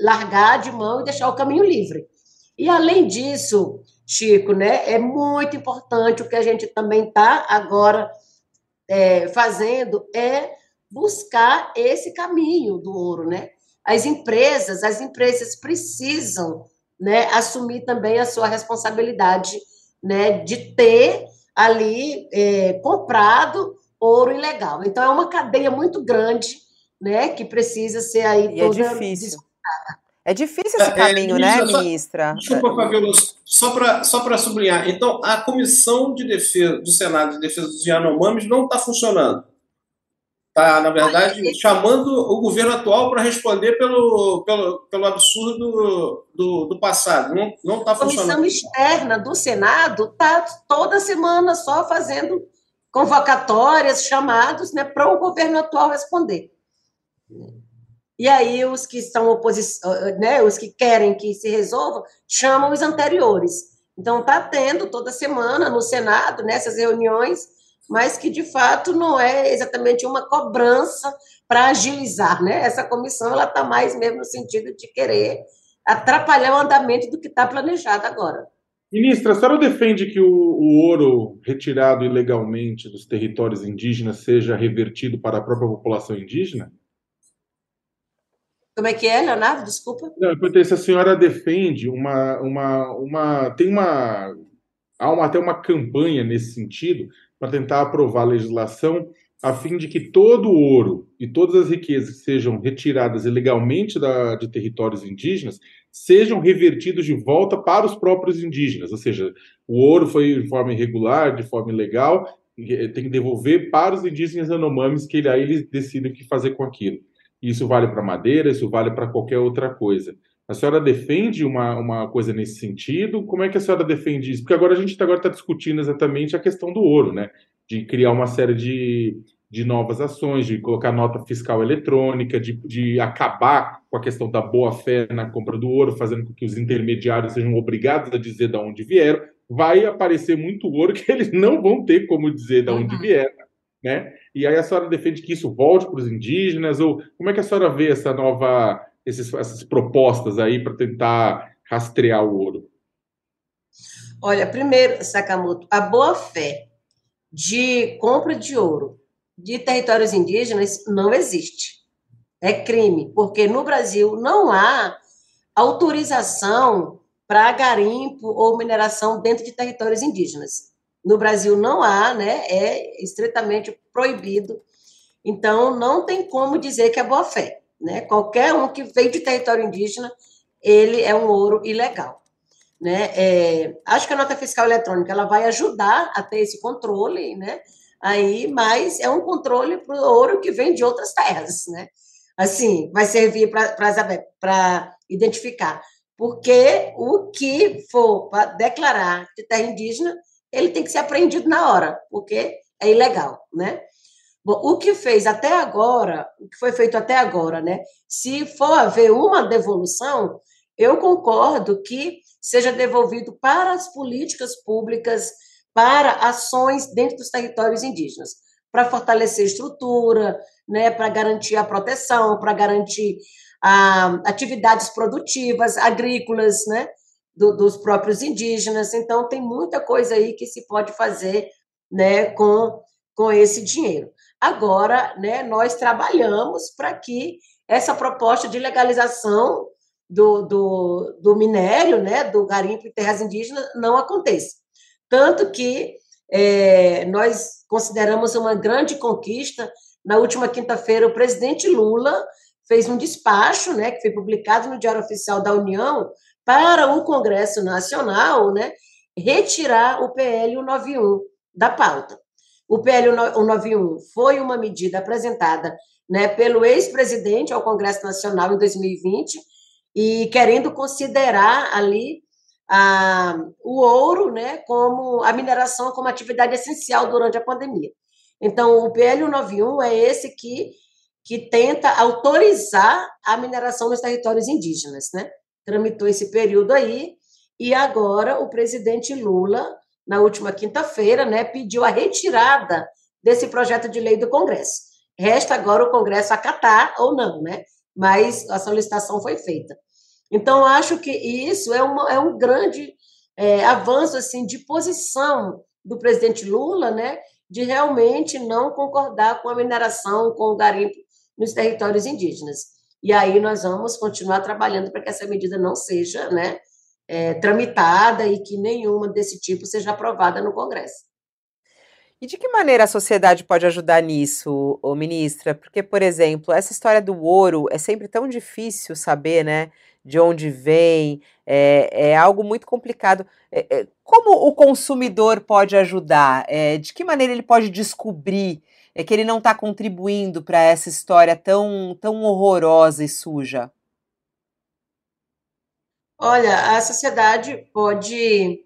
largar de mão e deixar o caminho livre. E além disso, Chico, né, é muito importante o que a gente também está agora é, fazendo é buscar esse caminho do ouro, né? As empresas, as empresas precisam né, assumir também a sua responsabilidade né, de ter ali é, comprado ouro ilegal. Então, é uma cadeia muito grande né, que precisa ser aí e é toda é difícil. É difícil esse é, caminho, é, né, ministra? Desculpa, Fabiola, só para só sublinhar. Então, a Comissão de Defesa do Senado de Defesa dos Yanomamis não está funcionando está, na verdade, chamando o governo atual para responder pelo, pelo, pelo absurdo do, do passado. Não está funcionando. A comissão externa do Senado está toda semana só fazendo convocatórias, chamados né, para o governo atual responder. E aí os que são oposição, né, os que querem que se resolva, chamam os anteriores. Então está tendo toda semana no Senado nessas reuniões mas que de fato não é exatamente uma cobrança para agilizar, né? Essa comissão ela está mais mesmo no sentido de querer atrapalhar o andamento do que está planejado agora. Ministra, a senhora defende que o, o, ouro retirado ilegalmente dos territórios indígenas seja revertido para a própria população indígena? Como é que é, Leonardo? Desculpa. Não, eu perguntei se a senhora defende uma. uma, uma tem uma. Há uma, até uma campanha nesse sentido para tentar aprovar a legislação a fim de que todo o ouro e todas as riquezas que sejam retiradas ilegalmente da, de territórios indígenas sejam revertidos de volta para os próprios indígenas, ou seja, o ouro foi de forma irregular, de forma ilegal, tem que devolver para os indígenas anomames que aí eles decidem o que fazer com aquilo. Isso vale para madeira, isso vale para qualquer outra coisa. A senhora defende uma, uma coisa nesse sentido? Como é que a senhora defende isso? Porque agora a gente tá, agora está discutindo exatamente a questão do ouro, né? De criar uma série de, de novas ações, de colocar nota fiscal eletrônica, de, de acabar com a questão da boa-fé na compra do ouro, fazendo com que os intermediários sejam obrigados a dizer de onde vieram. Vai aparecer muito ouro que eles não vão ter como dizer de onde vieram, né? E aí a senhora defende que isso volte para os indígenas? Ou como é que a senhora vê essa nova, esses, essas propostas aí para tentar rastrear o ouro? Olha, primeiro, Sakamoto, a boa-fé de compra de ouro de territórios indígenas não existe. É crime, porque no Brasil não há autorização para garimpo ou mineração dentro de territórios indígenas. No Brasil não há, né? É estritamente proibido. Então não tem como dizer que é boa fé, né? Qualquer um que veio de território indígena, ele é um ouro ilegal. Né? É, acho que a nota fiscal eletrônica ela vai ajudar a ter esse controle, né? aí, mas é um controle para o ouro que vem de outras terras, né? Assim, vai servir para identificar. Porque o que for para declarar de terra indígena, ele tem que ser apreendido na hora, porque é ilegal, né? Bom, o que fez até agora, o que foi feito até agora, né? Se for haver uma devolução, eu concordo que seja devolvido para as políticas públicas para ações dentro dos territórios indígenas, para fortalecer a estrutura, né, para garantir a proteção, para garantir ah, atividades produtivas, agrícolas, né, do, dos próprios indígenas. Então, tem muita coisa aí que se pode fazer né, com, com esse dinheiro. Agora, né, nós trabalhamos para que essa proposta de legalização do, do, do minério, né, do garimpo em terras indígenas, não aconteça. Tanto que é, nós consideramos uma grande conquista. Na última quinta-feira, o presidente Lula fez um despacho, né, que foi publicado no Diário Oficial da União, para o Congresso Nacional né, retirar o PL 191 da pauta. O PL 191 foi uma medida apresentada né, pelo ex-presidente ao Congresso Nacional em 2020 e querendo considerar ali a, o ouro né, como a mineração como atividade essencial durante a pandemia. Então, o PL 191 é esse que, que tenta autorizar a mineração nos territórios indígenas. Né? Tramitou esse período aí, e agora o presidente Lula, na última quinta-feira, né, pediu a retirada desse projeto de lei do Congresso. Resta agora o Congresso acatar ou não, né? Mas a solicitação foi feita. Então, acho que isso é, uma, é um grande é, avanço assim, de posição do presidente Lula, né, de realmente não concordar com a mineração, com o garimpo nos territórios indígenas. E aí nós vamos continuar trabalhando para que essa medida não seja né, é, tramitada e que nenhuma desse tipo seja aprovada no Congresso. E de que maneira a sociedade pode ajudar nisso, ô, ministra? Porque, por exemplo, essa história do ouro é sempre tão difícil saber, né? de onde vem, é, é algo muito complicado. É, é, como o consumidor pode ajudar? É, de que maneira ele pode descobrir é, que ele não está contribuindo para essa história tão, tão horrorosa e suja? Olha, a sociedade pode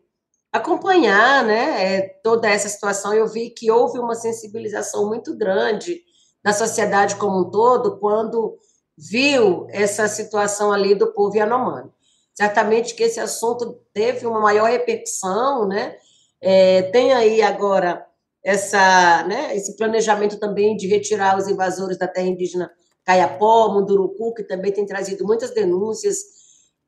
acompanhar né, é, toda essa situação. Eu vi que houve uma sensibilização muito grande da sociedade como um todo quando viu essa situação ali do povo Yanomami. Certamente que esse assunto teve uma maior repercussão, né? É, tem aí agora essa, né, esse planejamento também de retirar os invasores da terra indígena Caiapó, Munduruku, que também tem trazido muitas denúncias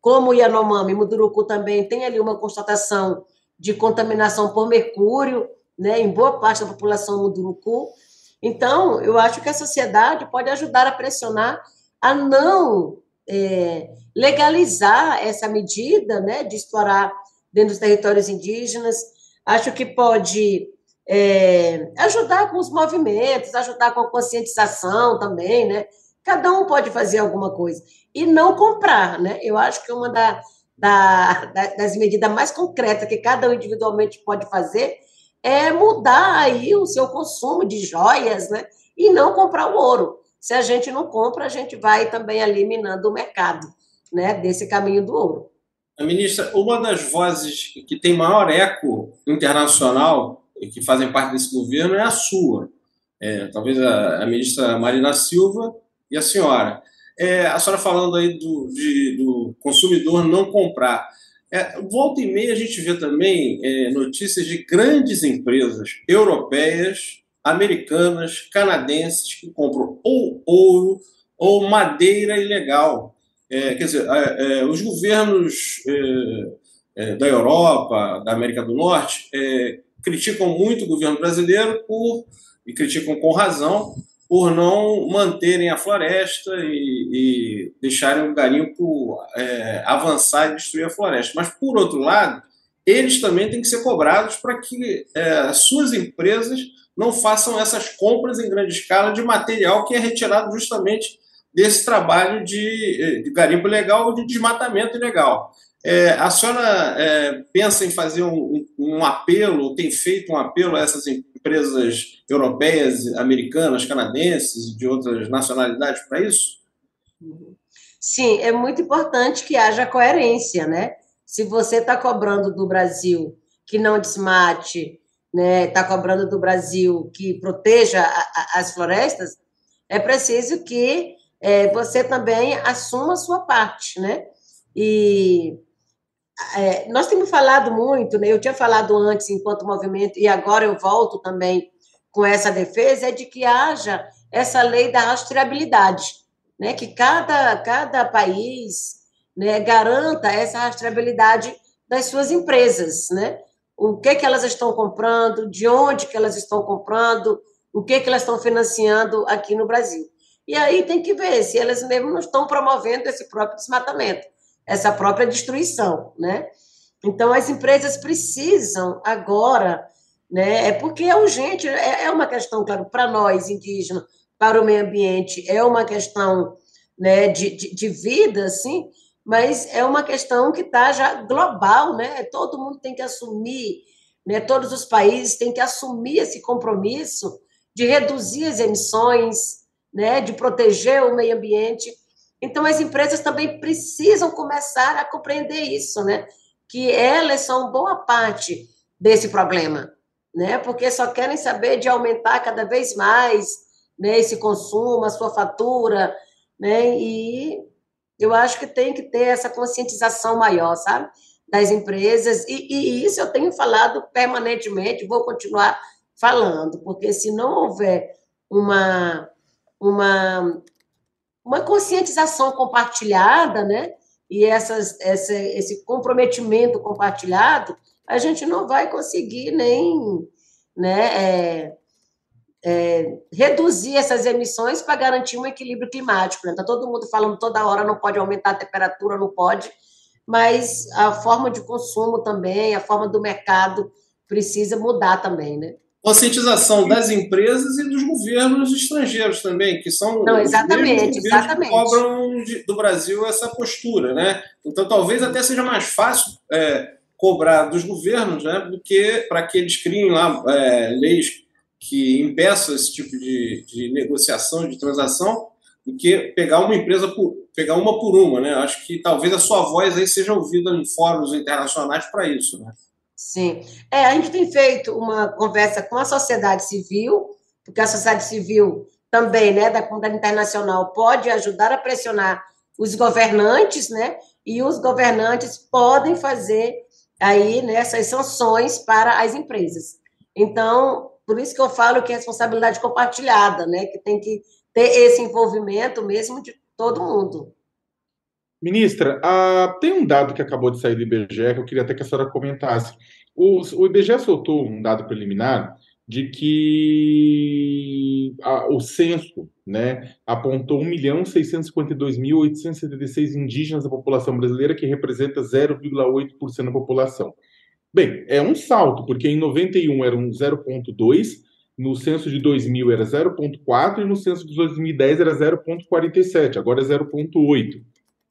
como o Yanomami, Muduruku também tem ali uma constatação de contaminação por mercúrio, né, em boa parte da população Muduruku. Então, eu acho que a sociedade pode ajudar a pressionar a não é, legalizar essa medida né, de explorar dentro dos territórios indígenas. Acho que pode é, ajudar com os movimentos, ajudar com a conscientização também, né? Cada um pode fazer alguma coisa. E não comprar, né? Eu acho que uma da, da, das medidas mais concretas que cada um individualmente pode fazer é mudar aí o seu consumo de joias, né? E não comprar o ouro. Se a gente não compra, a gente vai também eliminando o mercado, né? Desse caminho do ouro. A ministra, uma das vozes que tem maior eco internacional e que fazem parte desse governo é a sua. É, talvez a, a, ministra Marina Silva e a senhora. É, a senhora falando aí do, de, do consumidor não comprar. É, volta e meia a gente vê também é, notícias de grandes empresas europeias, americanas, canadenses que compram ou ouro ou madeira ilegal. É, quer dizer, é, é, os governos é, da Europa, da América do Norte, criticam muito o governo brasileiro por, e criticam com razão, por não manterem a floresta e, e deixarem o garimpo é, avançar e destruir a floresta. Mas, por outro lado, eles também têm que ser cobrados para que é, suas empresas não façam essas compras em grande escala de material que é retirado justamente desse trabalho de, de garimpo ilegal ou de desmatamento ilegal. É, a senhora é, pensa em fazer um, um, apelo, tem feito um apelo a essas empresas europeias, americanas, canadenses, de outras nacionalidades para isso? Sim, é muito importante que haja coerência, né? Se você está cobrando do Brasil que não desmate, né? Está cobrando do Brasil que proteja a, a, as florestas, é preciso que é, você também assuma a sua parte, né? E é, nós temos falado muito, né? eu tinha falado antes enquanto movimento, e agora eu volto também com essa defesa, é de que haja essa lei da rastreabilidade, né? que cada, cada país né, garanta essa rastreabilidade das suas empresas, né? o que, que elas estão comprando, de onde que elas estão comprando, o que, que elas estão financiando aqui no Brasil. E aí tem que ver se elas mesmo não estão promovendo esse próprio desmatamento essa própria destruição, né? Então, as empresas precisam agora, né? É porque é urgente, é, é uma questão, claro, para nós, indígenas, para o meio ambiente, é uma questão né, de, de, de vida, assim, mas é uma questão que está já global, né? Todo mundo tem que assumir, né? Todos os países têm que assumir esse compromisso de reduzir as emissões, né? De proteger o meio ambiente então, as empresas também precisam começar a compreender isso, né? Que elas são boa parte desse problema, né? Porque só querem saber de aumentar cada vez mais né, esse consumo, a sua fatura, né? E eu acho que tem que ter essa conscientização maior, sabe? Das empresas, e, e isso eu tenho falado permanentemente, vou continuar falando, porque se não houver uma, uma uma conscientização compartilhada, né? E essas, essa, esse comprometimento compartilhado, a gente não vai conseguir nem né, é, é, reduzir essas emissões para garantir um equilíbrio climático. Está né? todo mundo falando toda hora, não pode aumentar a temperatura, não pode, mas a forma de consumo também, a forma do mercado precisa mudar também, né? Conscientização das empresas e dos governos estrangeiros também, que são Não, exatamente, os exatamente. que cobram de, do Brasil essa postura, né? Então talvez até seja mais fácil é, cobrar dos governos, né, do que para que eles criem lá é, leis que impeçam esse tipo de, de negociação, de transação, do que pegar uma empresa por pegar uma por uma, né? Acho que talvez a sua voz aí seja ouvida em fóruns internacionais para isso, né? Sim. É, a gente tem feito uma conversa com a sociedade civil, porque a sociedade civil também, né, da comunidade internacional, pode ajudar a pressionar os governantes, né, e os governantes podem fazer aí né, essas sanções para as empresas. Então, por isso que eu falo que é responsabilidade compartilhada, né, que tem que ter esse envolvimento mesmo de todo mundo. Ministra, ah, tem um dado que acabou de sair do IBGE que eu queria até que a senhora comentasse. O, o IBGE soltou um dado preliminar de que a, o censo né, apontou 1.652.876 indígenas da população brasileira, que representa 0,8% da população. Bem, é um salto, porque em 91 era um 0,2%, no censo de 2000 era 0,4 e no censo de 2010 era 0,47, agora é 0,8.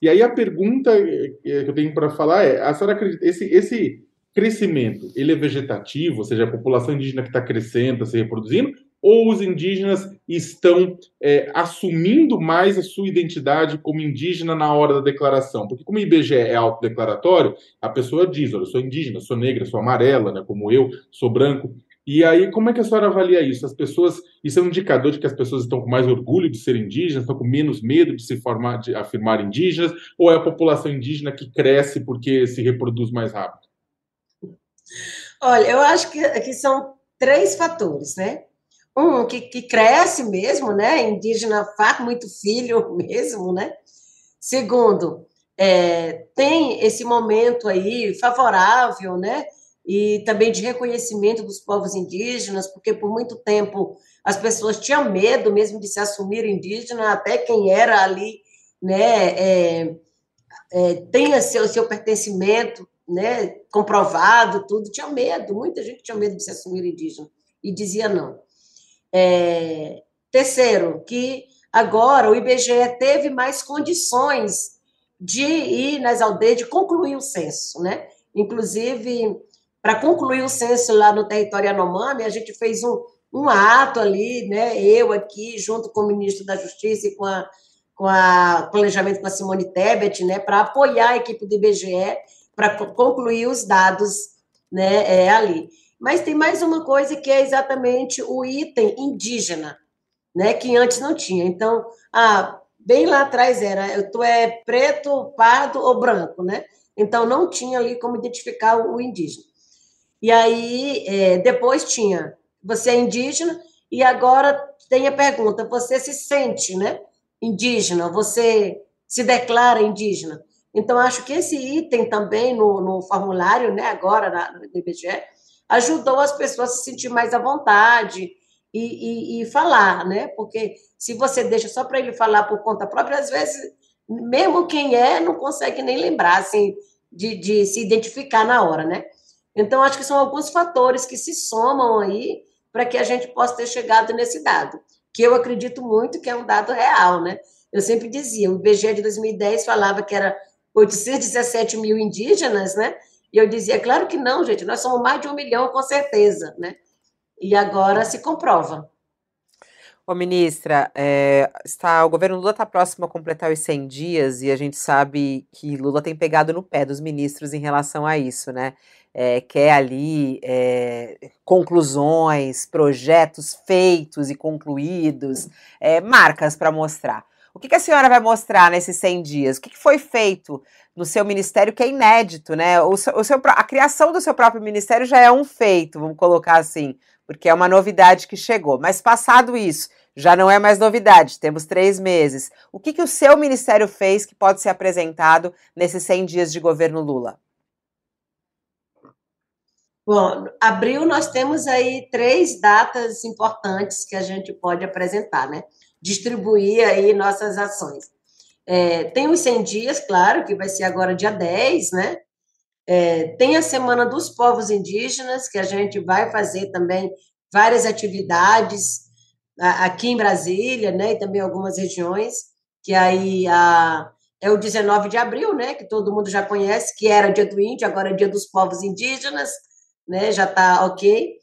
E aí a pergunta eh, que eu tenho para falar é: a senhora acredita esse esse crescimento, ele é vegetativo, ou seja, a população indígena que está crescendo, está se reproduzindo, ou os indígenas estão é, assumindo mais a sua identidade como indígena na hora da declaração? Porque como o IBGE é autodeclaratório, a pessoa diz, olha, eu sou indígena, sou negra, sou amarela, né, como eu, sou branco. E aí, como é que a senhora avalia isso? As pessoas, isso é um indicador de que as pessoas estão com mais orgulho de ser indígenas, estão com menos medo de se formar, de afirmar indígenas, ou é a população indígena que cresce porque se reproduz mais rápido? Olha, eu acho que aqui são três fatores, né? Um, que, que cresce mesmo, né? Indígena faz muito filho mesmo, né? Segundo, é, tem esse momento aí favorável, né? E também de reconhecimento dos povos indígenas, porque por muito tempo as pessoas tinham medo mesmo de se assumir indígena, até quem era ali, né, é, é, tenha seu, seu pertencimento, né, comprovado, tudo, tinha medo, muita gente tinha medo de se assumir indígena, e dizia não. É, terceiro, que agora o IBGE teve mais condições de ir nas aldeias, de concluir o censo, né, inclusive para concluir o censo lá no território Yanomami, a gente fez um, um ato ali, né, eu aqui, junto com o ministro da Justiça e com a, com a planejamento com a Simone Tebet, né, para apoiar a equipe do IBGE para concluir os dados né, é, ali. Mas tem mais uma coisa que é exatamente o item indígena, né, que antes não tinha. Então, ah, bem lá atrás era, tu é preto, pardo ou branco, né? Então não tinha ali como identificar o indígena. E aí, é, depois tinha, você é indígena, e agora tem a pergunta, você se sente né, indígena, você se declara indígena? Então, acho que esse item também no, no formulário, né, agora na, no IBGE, ajudou as pessoas a se sentir mais à vontade e, e, e falar, né? Porque se você deixa só para ele falar por conta própria, às vezes, mesmo quem é, não consegue nem lembrar, assim, de, de se identificar na hora, né? Então, acho que são alguns fatores que se somam aí para que a gente possa ter chegado nesse dado, que eu acredito muito que é um dado real, né? Eu sempre dizia, o IBGE de 2010 falava que era 817 mil indígenas, né? E eu dizia, claro que não, gente, nós somos mais de um milhão, com certeza, né? E agora se comprova. Ô, ministra, é, está, o governo Lula está próximo a completar os 100 dias e a gente sabe que Lula tem pegado no pé dos ministros em relação a isso, né? É, quer ali é, conclusões, projetos feitos e concluídos, é, marcas para mostrar. O que, que, a senhora vai mostrar nesses 100 dias? O que, que foi feito no seu ministério que é inédito, né? O seu, o seu, a criação do seu próprio ministério já é um feito, vamos colocar assim porque é uma novidade que chegou. Mas passado isso, já não é mais novidade, temos três meses. O que, que o seu ministério fez que pode ser apresentado nesses 100 dias de governo Lula? Bom, abril nós temos aí três datas importantes que a gente pode apresentar, né? Distribuir aí nossas ações. É, tem os 100 dias, claro, que vai ser agora dia 10, né? É, tem a Semana dos Povos Indígenas, que a gente vai fazer também várias atividades aqui em Brasília, né, e também algumas regiões, que aí a, é o 19 de abril, né, que todo mundo já conhece, que era dia do índio, agora é dia dos povos indígenas, né, já está ok.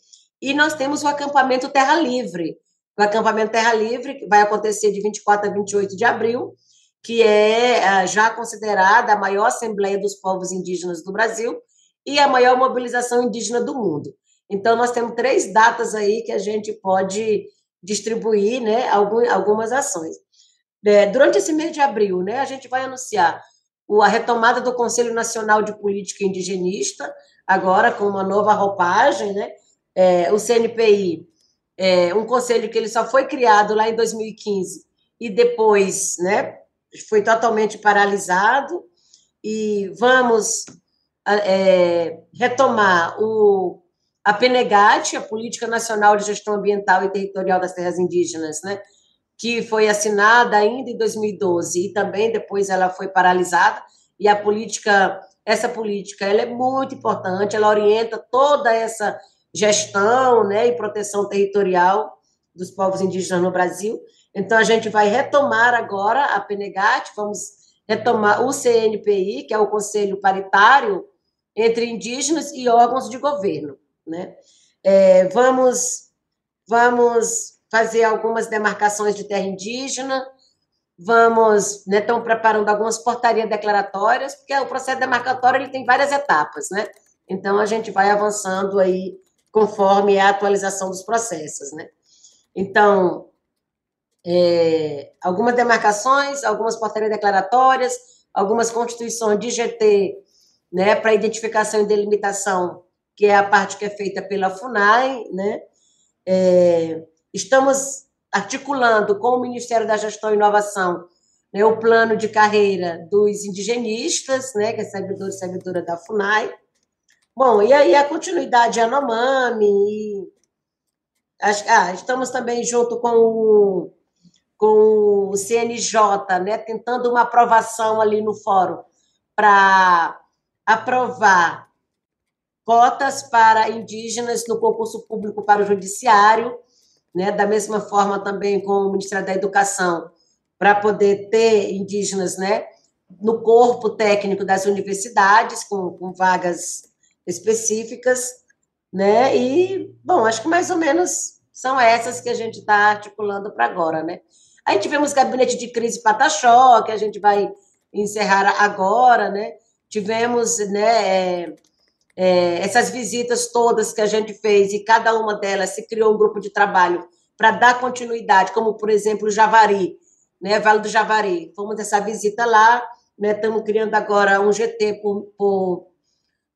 E nós temos o acampamento Terra Livre. O acampamento Terra Livre que vai acontecer de 24 a 28 de abril, que é, é já considerada a maior Assembleia dos Povos Indígenas do Brasil e a maior mobilização indígena do mundo. Então, nós temos três datas aí que a gente pode distribuir né, algumas ações. É, durante esse mês de abril, né, a gente vai anunciar a retomada do Conselho Nacional de Política Indigenista, agora com uma nova roupagem, né? É, o CNPI, é um conselho que ele só foi criado lá em 2015 e depois, né, foi totalmente paralisado e vamos é, retomar o, a PNEGAT, a Política Nacional de Gestão Ambiental e Territorial das Terras Indígenas, né, que foi assinada ainda em 2012 e também depois ela foi paralisada, e a política, essa política, ela é muito importante, ela orienta toda essa gestão né, e proteção territorial dos povos indígenas no Brasil. Então, a gente vai retomar agora a PNEGAT, vamos retomar o CNPI, que é o Conselho Paritário entre Indígenas e órgãos de governo. Né? É, vamos, vamos fazer algumas demarcações de terra indígena, vamos, né, preparando algumas portarias declaratórias, porque o processo demarcatório ele tem várias etapas, né? Então, a gente vai avançando aí conforme a atualização dos processos, né? Então, é, algumas demarcações, algumas portarias declaratórias, algumas constituições de GT, né, para identificação e delimitação, que é a parte que é feita pela FUNAI, né? É, estamos articulando com o Ministério da Gestão e Inovação né, o plano de carreira dos indigenistas, né, que é servidor e servidora da FUNAI. Bom, e aí a continuidade Anomami, e, ah, estamos também junto com o com o CNJ, né, tentando uma aprovação ali no fórum para aprovar cotas para indígenas no concurso público para o judiciário, né, da mesma forma também com o Ministério da Educação, para poder ter indígenas, né, no corpo técnico das universidades com, com vagas específicas, né, e bom, acho que mais ou menos são essas que a gente está articulando para agora, né. Aí tivemos gabinete de crise Pataxó, que a gente vai encerrar agora, né? Tivemos né, é, é, essas visitas todas que a gente fez, e cada uma delas se criou um grupo de trabalho para dar continuidade, como, por exemplo, o Javari, né, Vale do Javari. Fomos essa visita lá, né, estamos criando agora um GT por, por,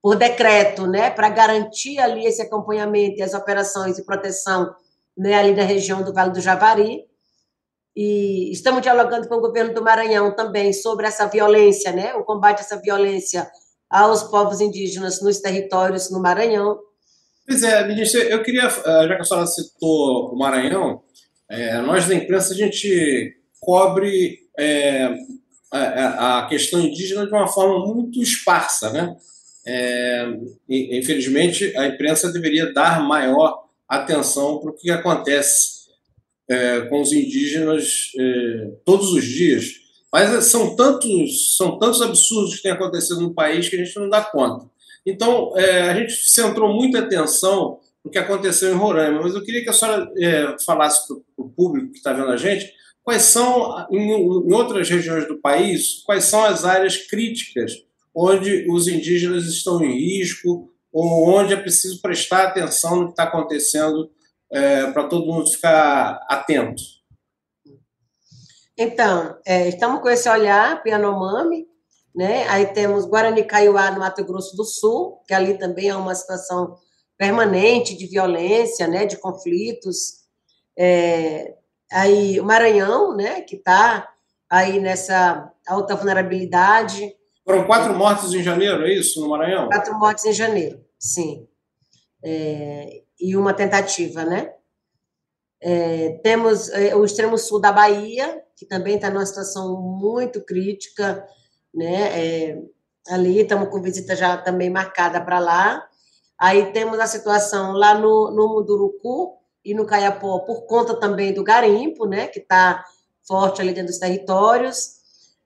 por decreto, né, para garantir ali esse acompanhamento e as operações de proteção né, ali na região do Vale do Javari e estamos dialogando com o governo do Maranhão também sobre essa violência, né, o combate a essa violência aos povos indígenas nos territórios no Maranhão. Pois é, ministra, eu queria, eh, já que a senhora citou o Maranhão, é, nós da imprensa a gente cobre é, a, a, questão indígena de uma forma muito esparsa, né? É, infelizmente, a imprensa deveria dar maior atenção para o que acontece com os indígenas todos os dias. Mas é, são tantos, são tantos absurdos que têm acontecido no país que a gente não dá conta. Então, é, a gente centrou muita atenção no que aconteceu em Roraima, mas eu queria que a senhora é, falasse para o público que está vendo a gente quais são, em, em outras regiões do país, quais são as áreas críticas onde os indígenas estão em risco ou onde é preciso prestar atenção no que está acontecendo é, para todo mundo ficar atento? Então, é, estamos com esse olhar, Pianomami, né? Aí temos Guarani Kaiowá, no Mato Grosso do Sul, que ali também é uma situação permanente de violência, né? De conflitos. É, aí o Maranhão, né? Que está aí nessa alta vulnerabilidade. Foram quatro mortes em janeiro, é isso, no Maranhão? Quatro mortes em janeiro, sim. É, e uma tentativa, né? É, temos é, o extremo sul da Bahia, que também está numa situação muito crítica, né? É, ali estamos com visita já também marcada para lá. Aí temos a situação lá no, no Munduruku e no Caiapó, por conta também do garimpo, né? Que está forte ali dentro dos territórios.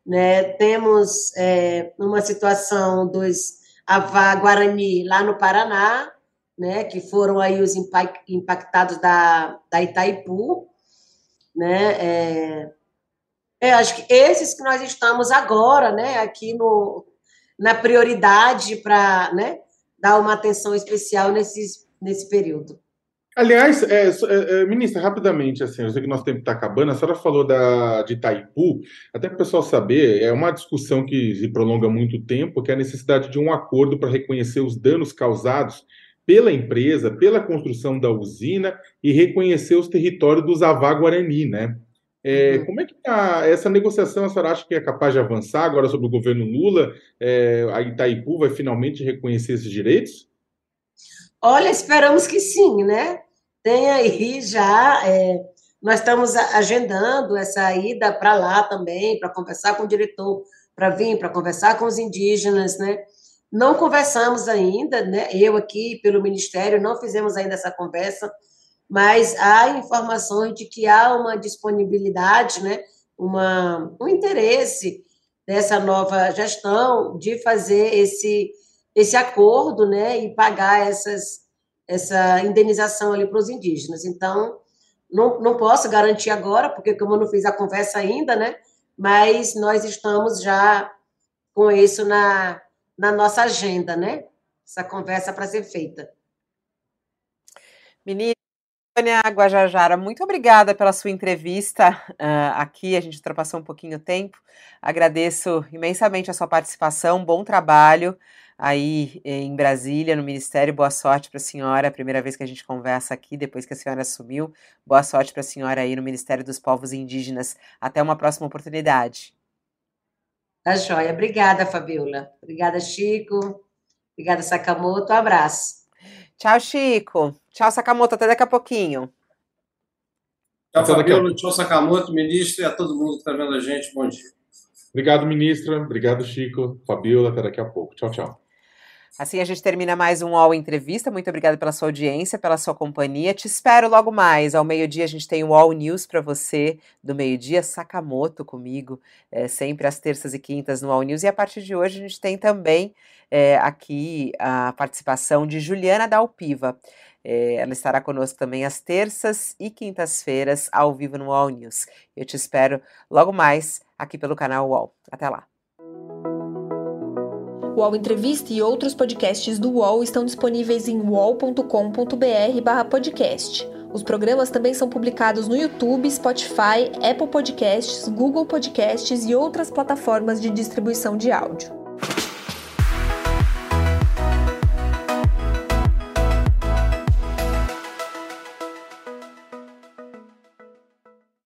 Né? Temos é, uma situação dos Avá Guarani lá no Paraná, né, que foram aí os impactados da, da Itaipu, né, é, é, acho que esses que nós estamos agora, né, aqui no, na prioridade para, né, dar uma atenção especial nesses, nesse período. Aliás, é, é, é, ministra, rapidamente, assim, eu sei que nosso tempo está acabando, a senhora falou da, de Itaipu, até para o pessoal saber, é uma discussão que se prolonga muito tempo, que é a necessidade de um acordo para reconhecer os danos causados pela empresa, pela construção da usina e reconhecer os territórios dos Avá Guarani, né? É, uhum. Como é que está essa negociação? A senhora acha que é capaz de avançar agora sobre o governo Lula? É, a Itaipu vai finalmente reconhecer esses direitos? Olha, esperamos que sim, né? Tem aí já. É, nós estamos agendando essa ida para lá também, para conversar com o diretor, para vir, para conversar com os indígenas, né? Não conversamos ainda, né? Eu aqui pelo Ministério não fizemos ainda essa conversa, mas há informações de que há uma disponibilidade, né? Uma, um interesse dessa nova gestão de fazer esse esse acordo, né, e pagar essas, essa indenização ali para os indígenas. Então, não, não posso garantir agora, porque como eu não fiz a conversa ainda, né, mas nós estamos já com isso na, na nossa agenda, né, essa conversa para ser feita. Menina, Guajajara, muito obrigada pela sua entrevista uh, aqui. A gente ultrapassou um pouquinho o tempo. Agradeço imensamente a sua participação, bom trabalho aí em Brasília, no Ministério. Boa sorte para a senhora, é primeira vez que a gente conversa aqui, depois que a senhora assumiu. Boa sorte para a senhora aí no Ministério dos Povos Indígenas. Até uma próxima oportunidade. Tá joia. Obrigada, Fabiola. Obrigada, Chico. Obrigada, Sakamoto. Um abraço. Tchau, Chico. Tchau, Sakamoto. Até daqui a pouquinho. Tchau, Fabiola. Tchau, Sakamoto, ministro, e a todo mundo que está vendo a gente. Bom dia. Obrigado, ministra. Obrigado, Chico. Fabiola, até daqui a pouco. Tchau, tchau. Assim a gente termina mais um UOL Entrevista. Muito obrigada pela sua audiência, pela sua companhia. Te espero logo mais. Ao meio-dia a gente tem o UOL News para você. Do meio-dia, Sakamoto comigo, é, sempre às terças e quintas no UOL News. E a partir de hoje a gente tem também é, aqui a participação de Juliana Dalpiva. É, ela estará conosco também às terças e quintas-feiras, ao vivo no UOL News. Eu te espero logo mais aqui pelo canal UOL. Até lá! UOL Entrevista e outros podcasts do UOL estão disponíveis em uol.com.br/podcast. Os programas também são publicados no YouTube, Spotify, Apple Podcasts, Google Podcasts e outras plataformas de distribuição de áudio.